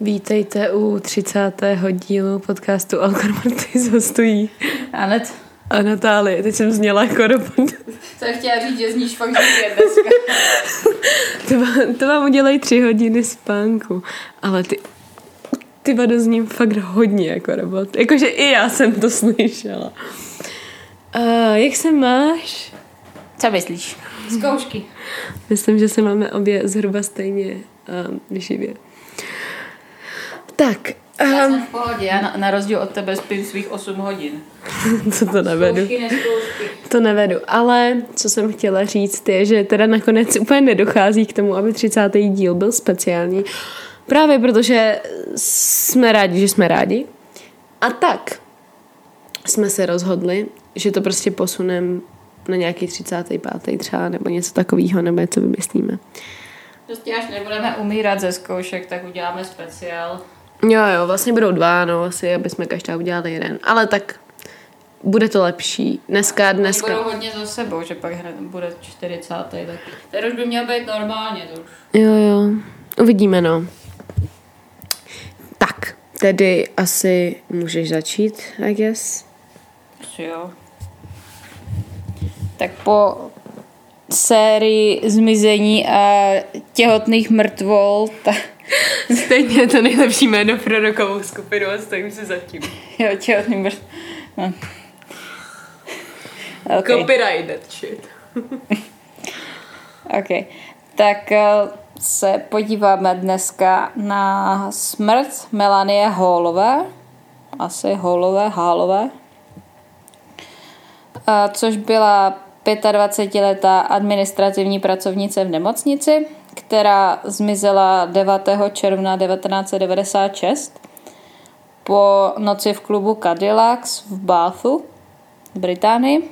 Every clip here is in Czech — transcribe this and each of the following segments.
Vítejte u 30. dílu podcastu Alkor Mortis hostují Anet. a Natálie. Teď jsem zněla jako robot. Co chtěla říct, že zníš fakt dneska. To, vám- to vám udělají tři hodiny spánku. Ale ty, ty vado zním fakt hodně jako robot. Jakože i já jsem to slyšela. Uh, jak se máš? Co myslíš? Zkoušky. Myslím, že se máme obě zhruba stejně um, živě. Tak, Já jsem v pohodě, já na, na rozdíl od tebe spím svých 8 hodin. co to nevedu. Zkoušky, neskoušky. To nevedu, ale co jsem chtěla říct je, že teda nakonec úplně nedochází k tomu, aby 30. díl byl speciální. Právě protože jsme rádi, že jsme rádi. A tak jsme se rozhodli, že to prostě posuneme na nějaký 35. třeba, nebo něco takového, nebo něco vymyslíme. Prostě až nebudeme umírat ze zkoušek, tak uděláme speciál. Jo, jo, vlastně budou dva, no, asi, aby jsme každá udělali jeden. Ale tak bude to lepší. Dneska, Oni dneska. budou hodně za sebou, že pak hned bude 40. Tak ten už by měl být normálně, to už. Jo, jo. Uvidíme, no. Tak, tedy asi můžeš začít, I guess. Asi jo. Tak po sérii zmizení a těhotných mrtvol, tak Stejně je to nejlepší jméno pro rokovou skupinu a stojím si za tím. jo, těhotný mrtvol. No. Okay. Copyrighted shit. OK. Tak eh, se podíváme dneska na smrt Melanie Hallové. Asi Hallové, Hallové. Eh, Což byla 25-letá administrativní pracovnice v nemocnici, která zmizela 9. června 1996 po noci v klubu Cadillacs v Bathu v Británii.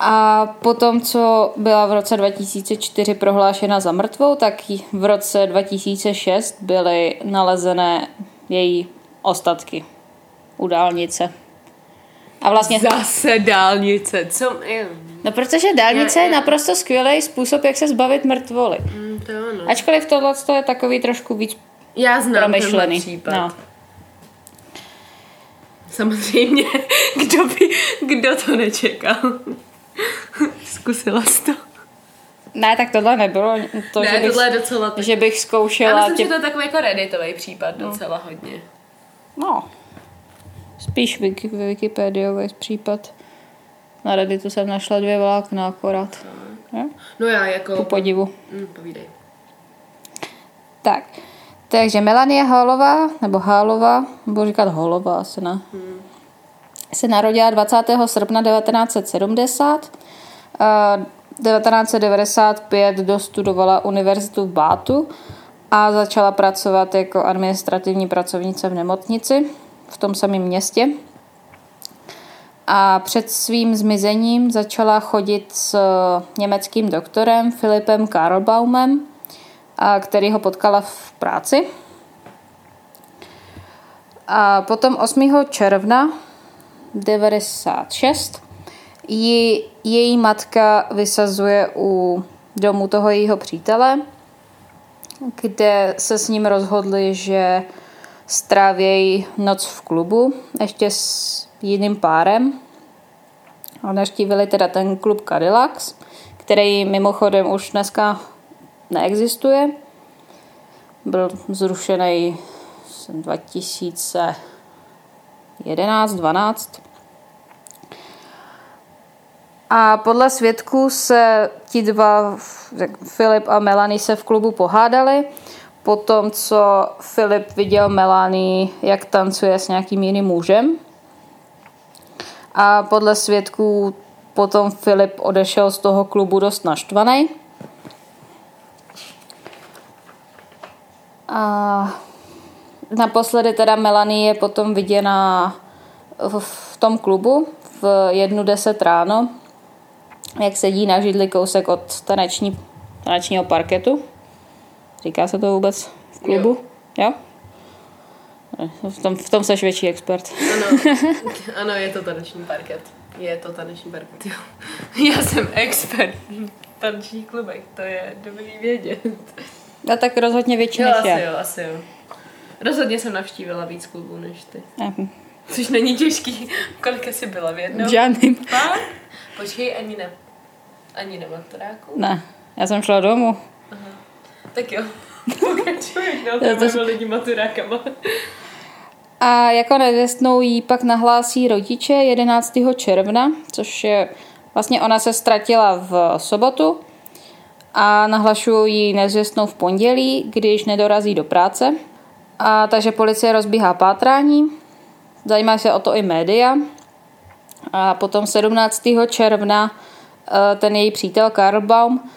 A potom, co byla v roce 2004 prohlášena za mrtvou, tak v roce 2006 byly nalezené její ostatky u dálnice. A vlastně, Zase dálnice, co? No protože dálnice je naprosto skvělý způsob, jak se zbavit mrtvoly. Mm, to ano. Ačkoliv tohle je takový trošku víc Já znám promyšlený. případ. No. Samozřejmě, kdo by, kdo to nečekal. Zkusila jsi to. Ne, tak tohle nebylo to, že, ne, bych, tohle je docela... že bych Já zkoušela... myslím, tě... že to je takový jako redditový případ docela hodně. No, spíš wiki, Wikipediový případ. Na Redditu jsem našla dvě vlákna akorát. Jo? No já jako... Ku podivu. Mm, povídej. Tak, takže Melanie Hálová, nebo Hálová, budu říkat Holová asi ne, se narodila 20. srpna 1970. A 1995 dostudovala univerzitu v Bátu a začala pracovat jako administrativní pracovnice v nemocnici v tom samém městě. A před svým zmizením začala chodit s německým doktorem Filipem Karlbaumem, který ho potkala v práci. A potom 8. června 96 ji její matka vysazuje u domu toho jejího přítele, kde se s ním rozhodli, že strávějí noc v klubu ještě s jiným párem. A naštívili teda ten klub Cadillacs, který mimochodem už dneska neexistuje. Byl zrušený 2011-12. A podle svědků se ti dva, Filip a Melanie, se v klubu pohádali. Potom, co Filip viděl Melanie, jak tancuje s nějakým jiným mužem. A podle svědků potom Filip odešel z toho klubu dost naštvaný. A naposledy teda Melanie je potom viděna v, v tom klubu v jednu deset ráno, jak sedí na židli kousek od taneční, tanečního parketu. Říká se to vůbec v klubu? Jo? jo? V tom, v tom seš větší expert. Ano, ano, je to taneční parket. Je to taneční parket, jo. Já jsem expert v tanečních klubech, to je dobrý vědět. A tak rozhodně větší Jo, než asi já. jo, asi jo. Rozhodně jsem navštívila víc klubů než ty. Mhm. Což není těžký. Kolika jsi byla v jednom? Žádným. Fakt? Počkej, ani ne. Ani na maturáku? Ne, já jsem šla domů. Tak jo. Pokračuj, no, To to- lidi maturákama. A jako nevěstnou jí pak nahlásí rodiče 11. června, což je vlastně ona se ztratila v sobotu a nahlašují ji nezvěstnou v pondělí, když nedorazí do práce. A takže policie rozbíhá pátrání, zajímá se o to i média. A potom 17. června eh, ten její přítel Karl Baum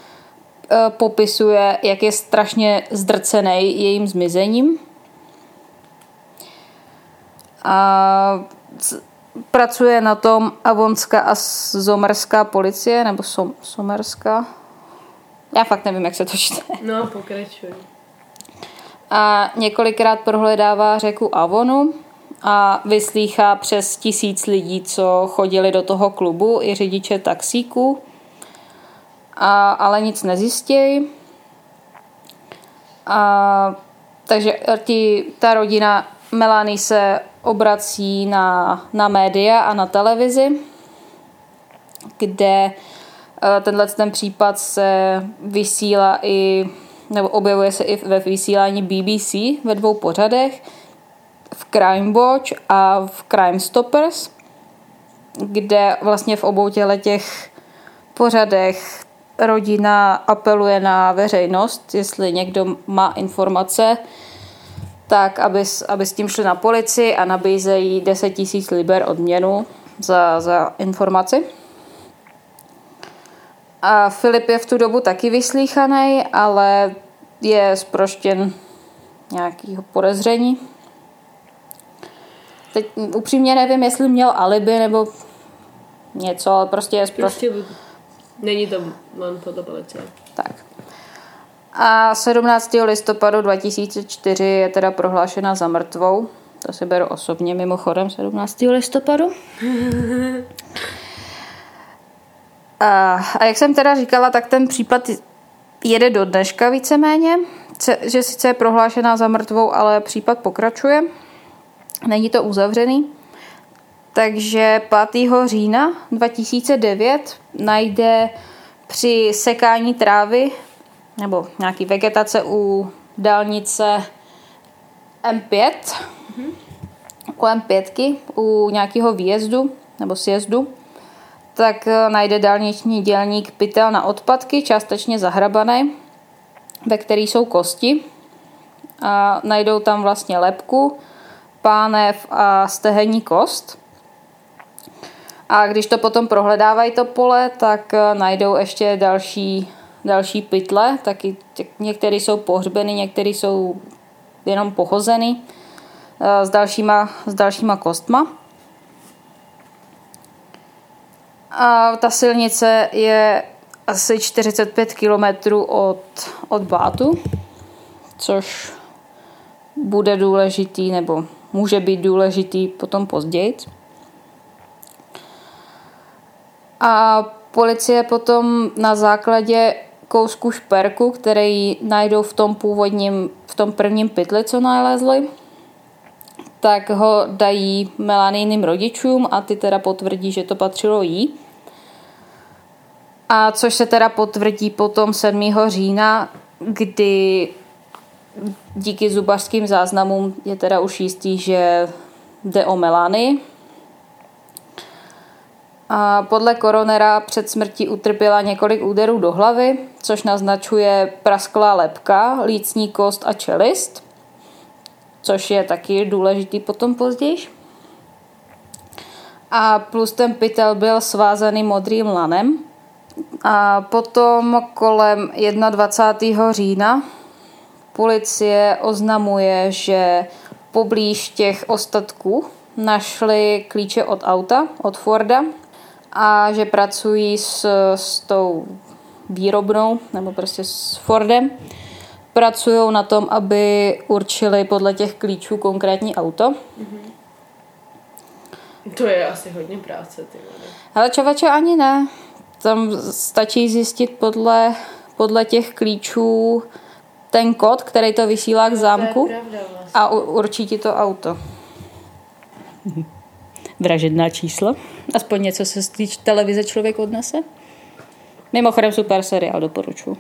popisuje, jak je strašně zdrcený jejím zmizením. A pracuje na tom Avonská a Zomerská policie, nebo som, Somerská. Já fakt nevím, jak se to čte. No, pokračuj. A několikrát prohledává řeku Avonu a vyslýchá přes tisíc lidí, co chodili do toho klubu, i řidiče taxíků. A, ale nic nezjistějí. A, takže ti, ta rodina Melanie se obrací na, na média a na televizi, kde eh, tenhle ten případ se vysílá i, nebo objevuje se i ve vysílání BBC ve dvou pořadech, v Crime Watch a v Crime Stoppers, kde vlastně v obou těle těch pořadech rodina apeluje na veřejnost, jestli někdo má informace, tak aby, aby s tím šli na policii a nabízejí 10 tisíc liber odměnu za, za informaci. A Filip je v tu dobu taky vyslíchaný, ale je zproštěn nějakého podezření. Teď upřímně nevím, jestli měl alibi nebo něco, ale prostě je zproštěn. Prostě není to len podle policie. Tak. A 17. listopadu 2004 je teda prohlášena za mrtvou. To si beru osobně mimochodem 17. listopadu. A, a jak jsem teda říkala, tak ten případ jede do dneška víceméně, Ce- že sice je prohlášená za mrtvou, ale případ pokračuje. Není to uzavřený. Takže 5. října 2009 najde při sekání trávy nebo nějaký vegetace u dálnice M5, u M5, u nějakého výjezdu nebo sjezdu, tak eh, najde dálniční dělník pytel na odpadky, částečně zahrabané, ve který jsou kosti. A najdou tam vlastně lepku, pánev a stehenní kost. A když to potom prohledávají to pole, tak eh, najdou ještě další, další pytle, taky některé jsou pohřbeny, některé jsou jenom pohozeny eh, s dalšíma, s dalšíma kostma. A ta silnice je asi 45 km od, od Bátu, což bude důležitý, nebo může být důležitý potom později. A policie potom na základě kousku šperku, který najdou v tom původním, v tom prvním pytli, co nalezli, tak ho dají Melaníným rodičům a ty teda potvrdí, že to patřilo jí. A což se teda potvrdí potom 7. října, kdy díky zubařským záznamům je teda už jistý, že jde o Melany. A podle koronera před smrtí utrpěla několik úderů do hlavy, což naznačuje prasklá lepka, lícní kost a čelist, což je taky důležitý potom později. A plus ten pytel byl svázaný modrým lanem. A potom kolem 21. října policie oznamuje, že poblíž těch ostatků našli klíče od auta, od Forda a že pracují s, s tou výrobnou, nebo prostě s Fordem. Pracují na tom, aby určili podle těch klíčů konkrétní auto. To je asi hodně práce, ty vole. Ale čověče ani ne. Tam stačí zjistit podle, podle těch klíčů ten kód, který to vysílá k zámku To je pravda vlastně. a určí ti to auto. Vražedná číslo. Aspoň něco se z té televize člověk odnese. Mimochodem super seriál, doporučuji.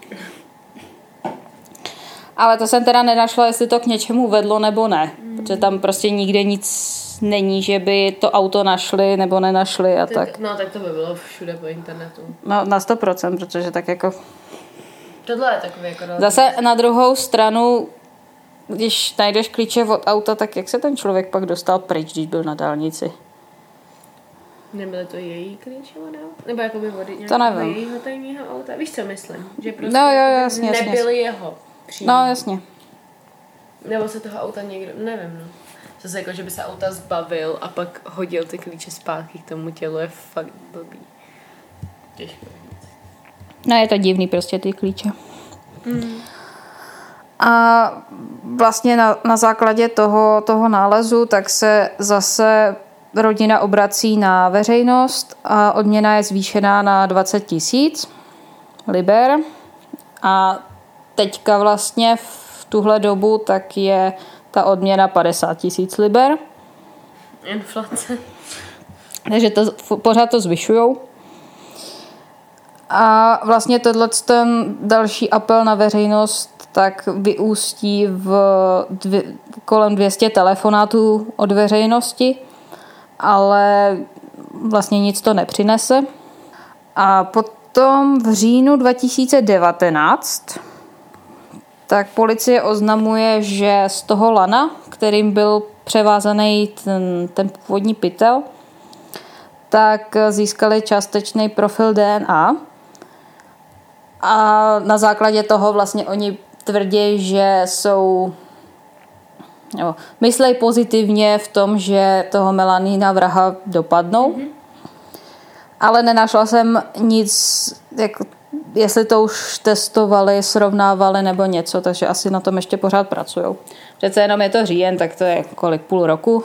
Ale to jsem teda nenašla, jestli to k něčemu vedlo nebo ne. Protože tam prostě nikde nic není, že by to auto našli nebo nenašli a tak. No tak to by bylo všude po internetu. No, na 100%, protože tak jako... Tohle je takový jako Zase na druhou stranu, když najdeš klíče od auta, tak jak se ten člověk pak dostal pryč, když byl na dálnici? Nebyly to její klíče? Nebo jako by vody nějakého jejího tajného auta? Víš, co myslím? Že prostě No, jo, jo, jakoby jasně, jasně, nebyly jeho přímo. No jasně. Nebo se toho auta někdo, nevím, no. Zase jako, že by se auta zbavil a pak hodil ty klíče zpátky k tomu tělu je fakt blbý. Těžko. No je to divný prostě ty klíče. A vlastně na, na základě toho, toho nálezu tak se zase rodina obrací na veřejnost a odměna je zvýšená na 20 tisíc liber. A teďka vlastně v tuhle dobu tak je ta odměna 50 tisíc liber. Inflace. Takže to, pořád to zvyšujou. A vlastně tohle ten další apel na veřejnost tak vyústí v dvě, kolem 200 telefonátů od veřejnosti, ale vlastně nic to nepřinese. A potom v říjnu 2019 tak policie oznamuje, že z toho lana, kterým byl převázaný ten, ten původní pytel, tak získali částečný profil DNA. A na základě toho vlastně oni tvrdí, že jsou jo, myslej pozitivně v tom, že toho Melanína vraha dopadnou. Mm-hmm. Ale nenašla jsem nic, jako, jestli to už testovali, srovnávali nebo něco, takže asi na tom ještě pořád pracují. Přece jenom je to říjen, tak to je kolik, půl roku?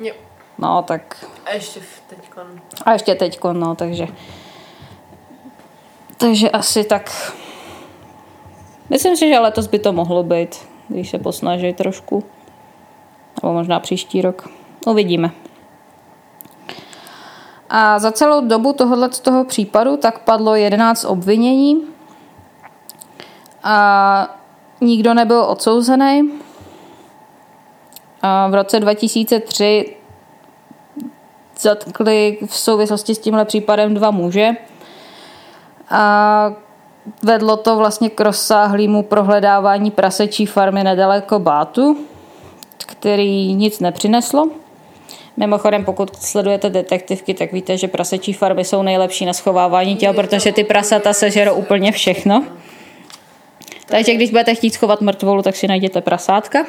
Jo. No, tak A ještě teďkon. a ještě teďko, no, takže... Takže asi tak... Myslím si, že letos by to mohlo být, když se posnaží trošku. Nebo možná příští rok. Uvidíme. A za celou dobu tohohle z toho případu tak padlo 11 obvinění. A nikdo nebyl odsouzený. A v roce 2003 zatkli v souvislosti s tímhle případem dva muže. A vedlo to vlastně k rozsáhlému prohledávání prasečí farmy nedaleko Bátu, který nic nepřineslo. Mimochodem, pokud sledujete detektivky, tak víte, že prasečí farmy jsou nejlepší na schovávání těl, protože ty prasata sežerou úplně všechno. Takže když budete chtít schovat mrtvolu, tak si najděte prasátka.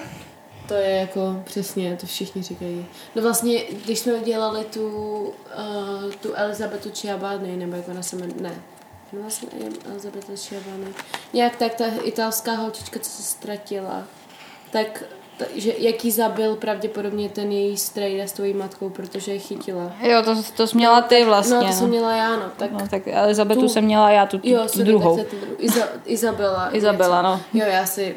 To je jako přesně, to všichni říkají. No vlastně, když jsme dělali tu, uh, tu Elizabetu Chiabany, nebo jak ona se ne, jmenovala se Elizabeta Chiabany, nějak tak ta italská holčička, co se ztratila, tak že jak ji zabil pravděpodobně ten její strejda s tvojí matkou, protože je chytila. Jo, to, to jsi měla ty vlastně. No, to no. jsem měla já, no. Tak, No, tak Elizabetu Tu- jsem měla já, tu, tu, jo, tu sorry, druhou. Tak tu druhou. Iza, Izabela. Izabela, něco. no. Jo, já si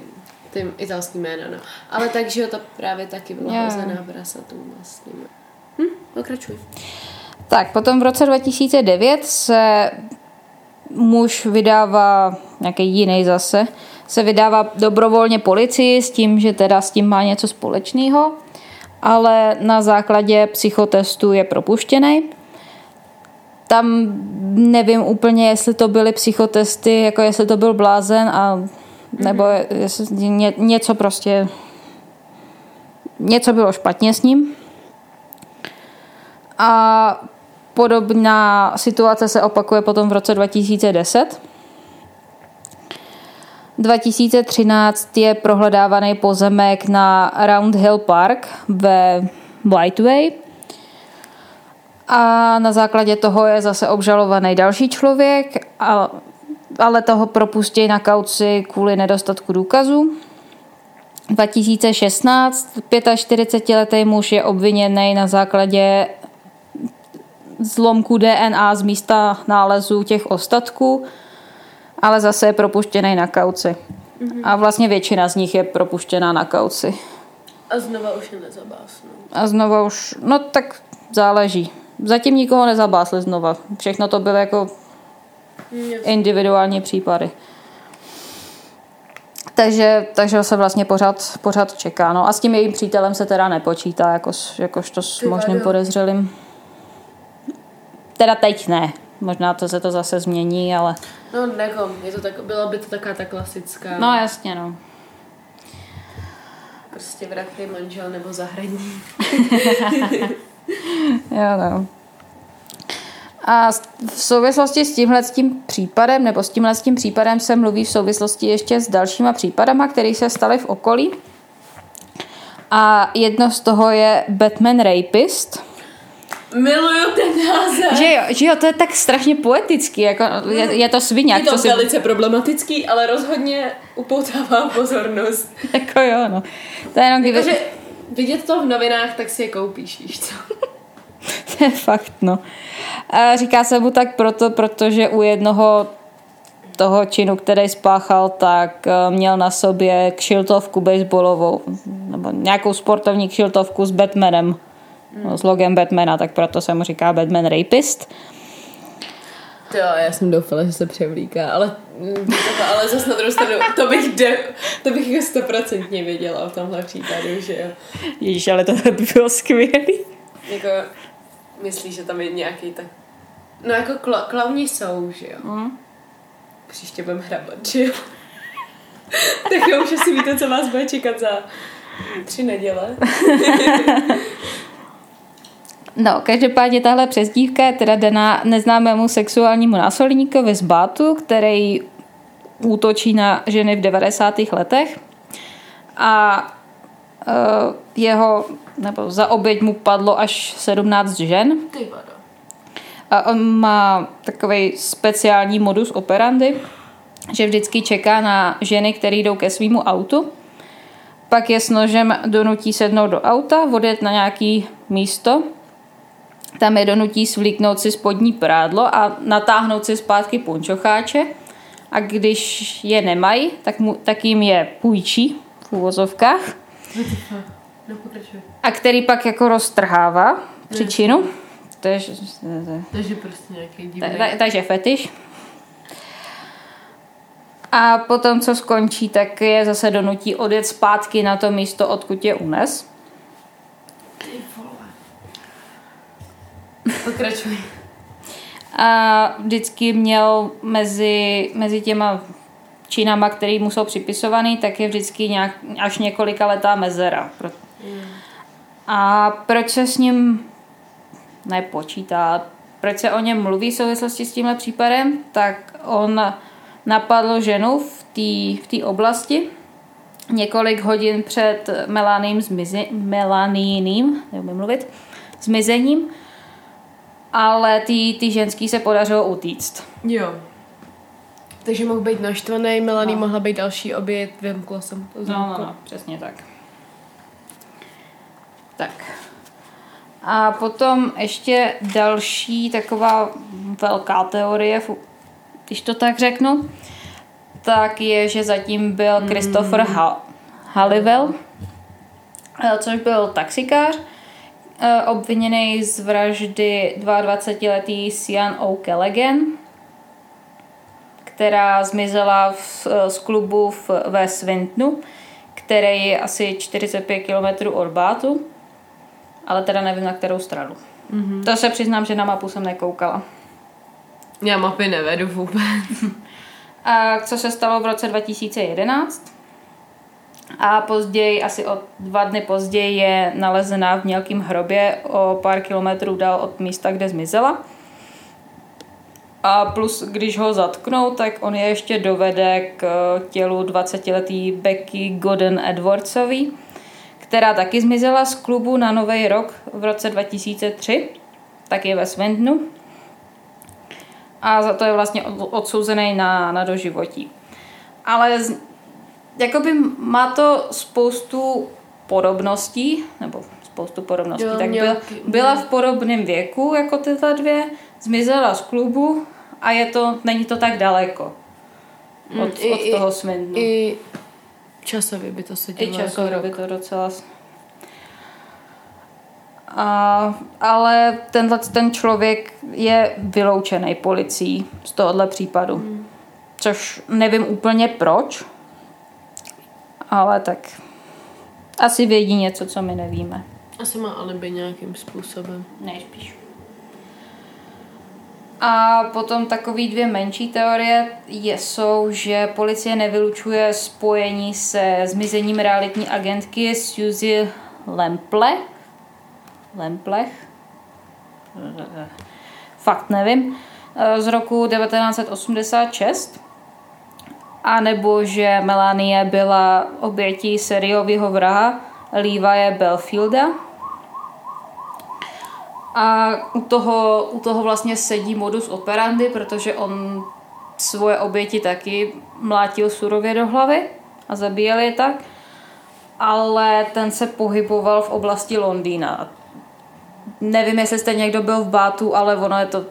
tím italský jméno, no. Ale takže jo, ta právě taky byla Jo. hozená prasatům vlastně. Hm, pokračuj. Tak, potom v roce 2009 se muž vydává, nějaký jiný zase, se vydává dobrovolně policii s tím, že teda s tím má něco společného, ale na základě psychotestu je propuštěný. Tam nevím úplně, jestli to byly psychotesty, jako jestli to byl blázen, a, nebo jestli ně, něco prostě, něco bylo špatně s ním. A podobná situace se opakuje potom v roce 2010. 2013 je prohledávaný pozemek na Round Hill Park ve Whiteway. A na základě toho je zase obžalovaný další člověk, ale toho propustí na kauci kvůli nedostatku důkazů. 2016 45-letý muž je obviněný na základě zlomku DNA z místa nálezu těch ostatků, ale zase je propuštěný na kauci. A vlastně většina z nich je propuštěná na kauci. A znova už je nezabásnou. A znova už, no tak záleží. Zatím nikoho nezabásli znova. Všechno to byly jako individuální případy. Takže, takže se vlastně pořád, pořád čeká. No a s tím jejím přítelem se teda nepočítá, jako, jakožto s možným podezřelým. Teda teď ne. Možná to se to zase změní, ale... No, jako, je to tak, byla by to taková ta klasická. No jasně, no. Prostě vrachy, manžel nebo zahradní. Jo, no. A v souvislosti s tímhle s tím případem, nebo s tímhle s tím případem se mluví v souvislosti ještě s dalšíma případama, které se staly v okolí. A jedno z toho je Batman Rapist. Miluju ten název. Že jo, že jo, to je tak strašně poetický, jako je, je to sviňák, Je to si... velice problematický, ale rozhodně upoutává pozornost. Jako jo, no. To je jenom kdyby... Takže vidět to v novinách, tak si je koupíš, víš co? To je fakt, no. A říká se mu tak proto, protože u jednoho toho činu, který spáchal, tak eh, měl na sobě kšiltovku baseballovou, nebo nějakou sportovní kšiltovku s Batmanem, no, s logem Batmana, tak proto se mu říká Batman Rapist. Jo, já jsem doufala, že se převlíká, ale, mm, ale zase na druhou stranu, to bych, de, to bych jako stoprocentně věděla v tomhle případu, že jo. Ježíš, ale to by bylo skvělý. Jako, myslíš, že tam je nějaký tak... No jako kla, klauni jsou, že jo. Mm. Příště budeme hrabat, že jo. tak jo, už asi víte, co vás bude čekat za tři neděle. No, každopádně tahle přezdívka je teda daná neznámému sexuálnímu násilníkovi z Bátu, který útočí na ženy v 90. letech a uh, jeho, nebo za oběť mu padlo až 17 žen Ty vado. a on má takový speciální modus operandi, že vždycky čeká na ženy, které jdou ke svýmu autu, pak je s nožem donutí sednout do auta, odjet na nějaký místo, tam je donutí svlíknout si spodní prádlo a natáhnout si zpátky punčocháče a když je nemají, tak, mu, tak jim je půjčí v úvozovkách a který pak jako roztrhává příčinu. Takže prostě nějaký divný. ta- ta- takže fetiš. A potom, co skončí, tak je zase donutí odjet zpátky na to místo, odkud je unes. Pokračuj. A vždycky měl mezi, mezi těma činama, který mu jsou připisovaný, tak je vždycky nějak, až několika letá mezera. A proč se s ním nepočítá, proč se o něm mluví v souvislosti s tímhle případem, tak on napadl ženu v té v té oblasti několik hodin před Melaným zmize, Melaníným, mluvit, zmizením, ale ty, ty ženský se podařilo utíct. Jo. Takže mohl být naštvaný, Melanie no. mohla být další oběť, vymklo jsem to No, no, no, přesně tak. Tak. A potom ještě další taková velká teorie, když to tak řeknu, tak je, že zatím byl Christopher ha- Halliwell, eh, což byl taxikář, obviněný z vraždy 22-letý Sian O'Callaghan, která zmizela v, z klubu v, ve Swintonu, který je asi 45 km od Bátu, ale teda nevím na kterou stranu. Mm-hmm. To se přiznám, že na mapu jsem nekoukala. Já mapy nevedu vůbec. A co se stalo v roce 2011? A později, asi o dva dny později, je nalezená v mělkém hrobě o pár kilometrů dál od místa, kde zmizela. A plus, když ho zatknou, tak on je ještě dovede k tělu 20-letý Becky Godden Edwardsový, která taky zmizela z klubu na Nový rok v roce 2003, tak je ve Swindonu. A za to je vlastně od- odsouzený na, na doživotí. Ale jakoby má to spoustu podobností, nebo spoustu podobností, Jo, tak měl byl, taky- byla v podobném věku jako tyhle dvě, zmizela z klubu a je to, není to tak daleko od, Mm, i- od i- toho Swindonu. I Časově by to se I dělo jako časově rok. by to docela... A, ale tenhle ten člověk je vyloučený policií z tohohle případu. Hmm. Což nevím úplně proč, ale tak asi vědí něco, co my nevíme. Asi má alibi nějakým způsobem. Nejspíš. A potom takový dvě menší teorie je, jsou, že policie nevylučuje spojení se zmizením realitní agentky Suzy Lemple. Lemplech? Fakt nevím. Z roku 1986. A nebo že Melanie byla obětí seriového vraha Levi'a Belfielda, a u toho, u toho vlastně sedí modus operandi, protože on svoje oběti taky mlátil surově do hlavy a zabíjel je tak. Ale ten se pohyboval v oblasti Londýna. Nevím, jestli jste někdo byl v Bátu, ale ono je to...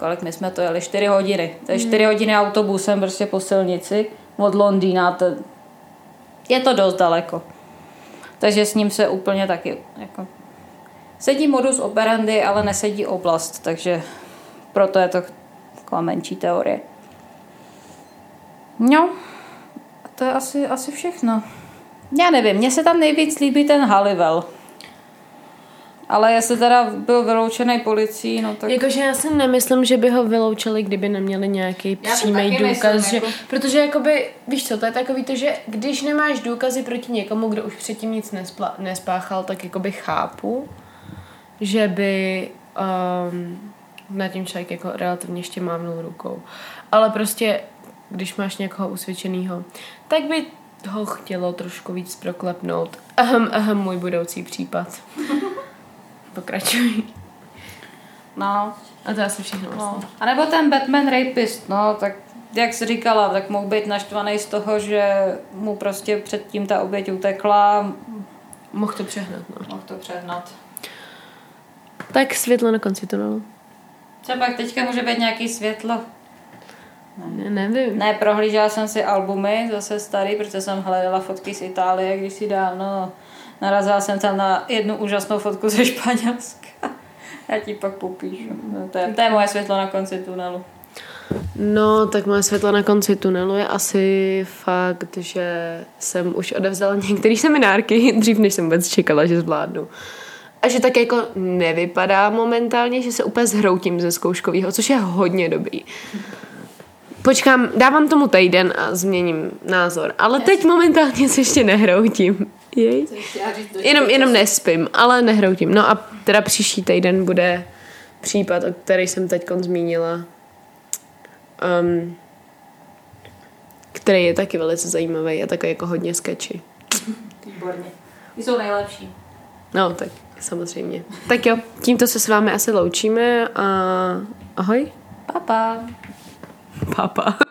Kolik my jsme to jeli? 4 hodiny. To je 4 hodiny autobusem prostě po silnici od Londýna. To... Je to dost daleko. Takže s ním se úplně taky jako Sedí modus operandi, ale nesedí oblast, takže proto je to taková menší teorie. No, a to je asi, asi všechno. Já nevím, mně se tam nejvíc líbí ten Halliwell. Ale jestli teda byl vyloučený policií, no tak... Jakože já si nemyslím, že by ho vyloučili, kdyby neměli nějaký přímý důkaz. myslím, že, jako- Protože jakoby, víš co, to je takový to, že když nemáš důkazy proti někomu, kdo už předtím nic nespla, nespáchal, tak jakoby chápu, že by um, na tím člověk jako relativně ještě mávnul rukou. Ale prostě, když máš někoho usvědčenýho, tak by ho chtělo trošku víc proklepnout. Ahem, ahem, můj budoucí případ. Pokračuj. No, A to je asi všechno vlastně. no. A nebo ten Batman rapist, no, tak jak jsi říkala, tak mohl být naštvaný z toho, že mu prostě předtím ta oběť utekla, Mohl to přehnat, no. mohl to přehnat. Tak světlo na konci tunelu. Třeba teďka může být nějaký světlo. Ne, nevím. Ne, prohlížela jsem si albumy, zase starý, protože jsem hledala fotky z Itálie když si dávno. Narazila jsem tam na jednu úžasnou fotku ze Španělska. Já ti pak popíšu. No, to, je, to je moje světlo na konci tunelu. No, tak moje světlo na konci tunelu je asi fakt, že jsem už odevzala některé seminárky dřív, než jsem vůbec čekala, že zvládnu. A že tak jako nevypadá momentálně, že se úplně zhroutím ze zkouškového, což je hodně dobrý. Počkám, dávám tomu týden a změním názor. Ale teď momentálně se ještě nehroutím. Jej. Jenom, jenom nespím, ale nehroutím. No a teda příští týden bude případ, o který jsem teď zmínila, um, který je taky velice zajímavý a takový jako hodně sketchy. Výborně. Ty jsou nejlepší. No, tak samozřejmě. Tak jo, tímto se s vámi asi loučíme a ahoj. Papa. Papa.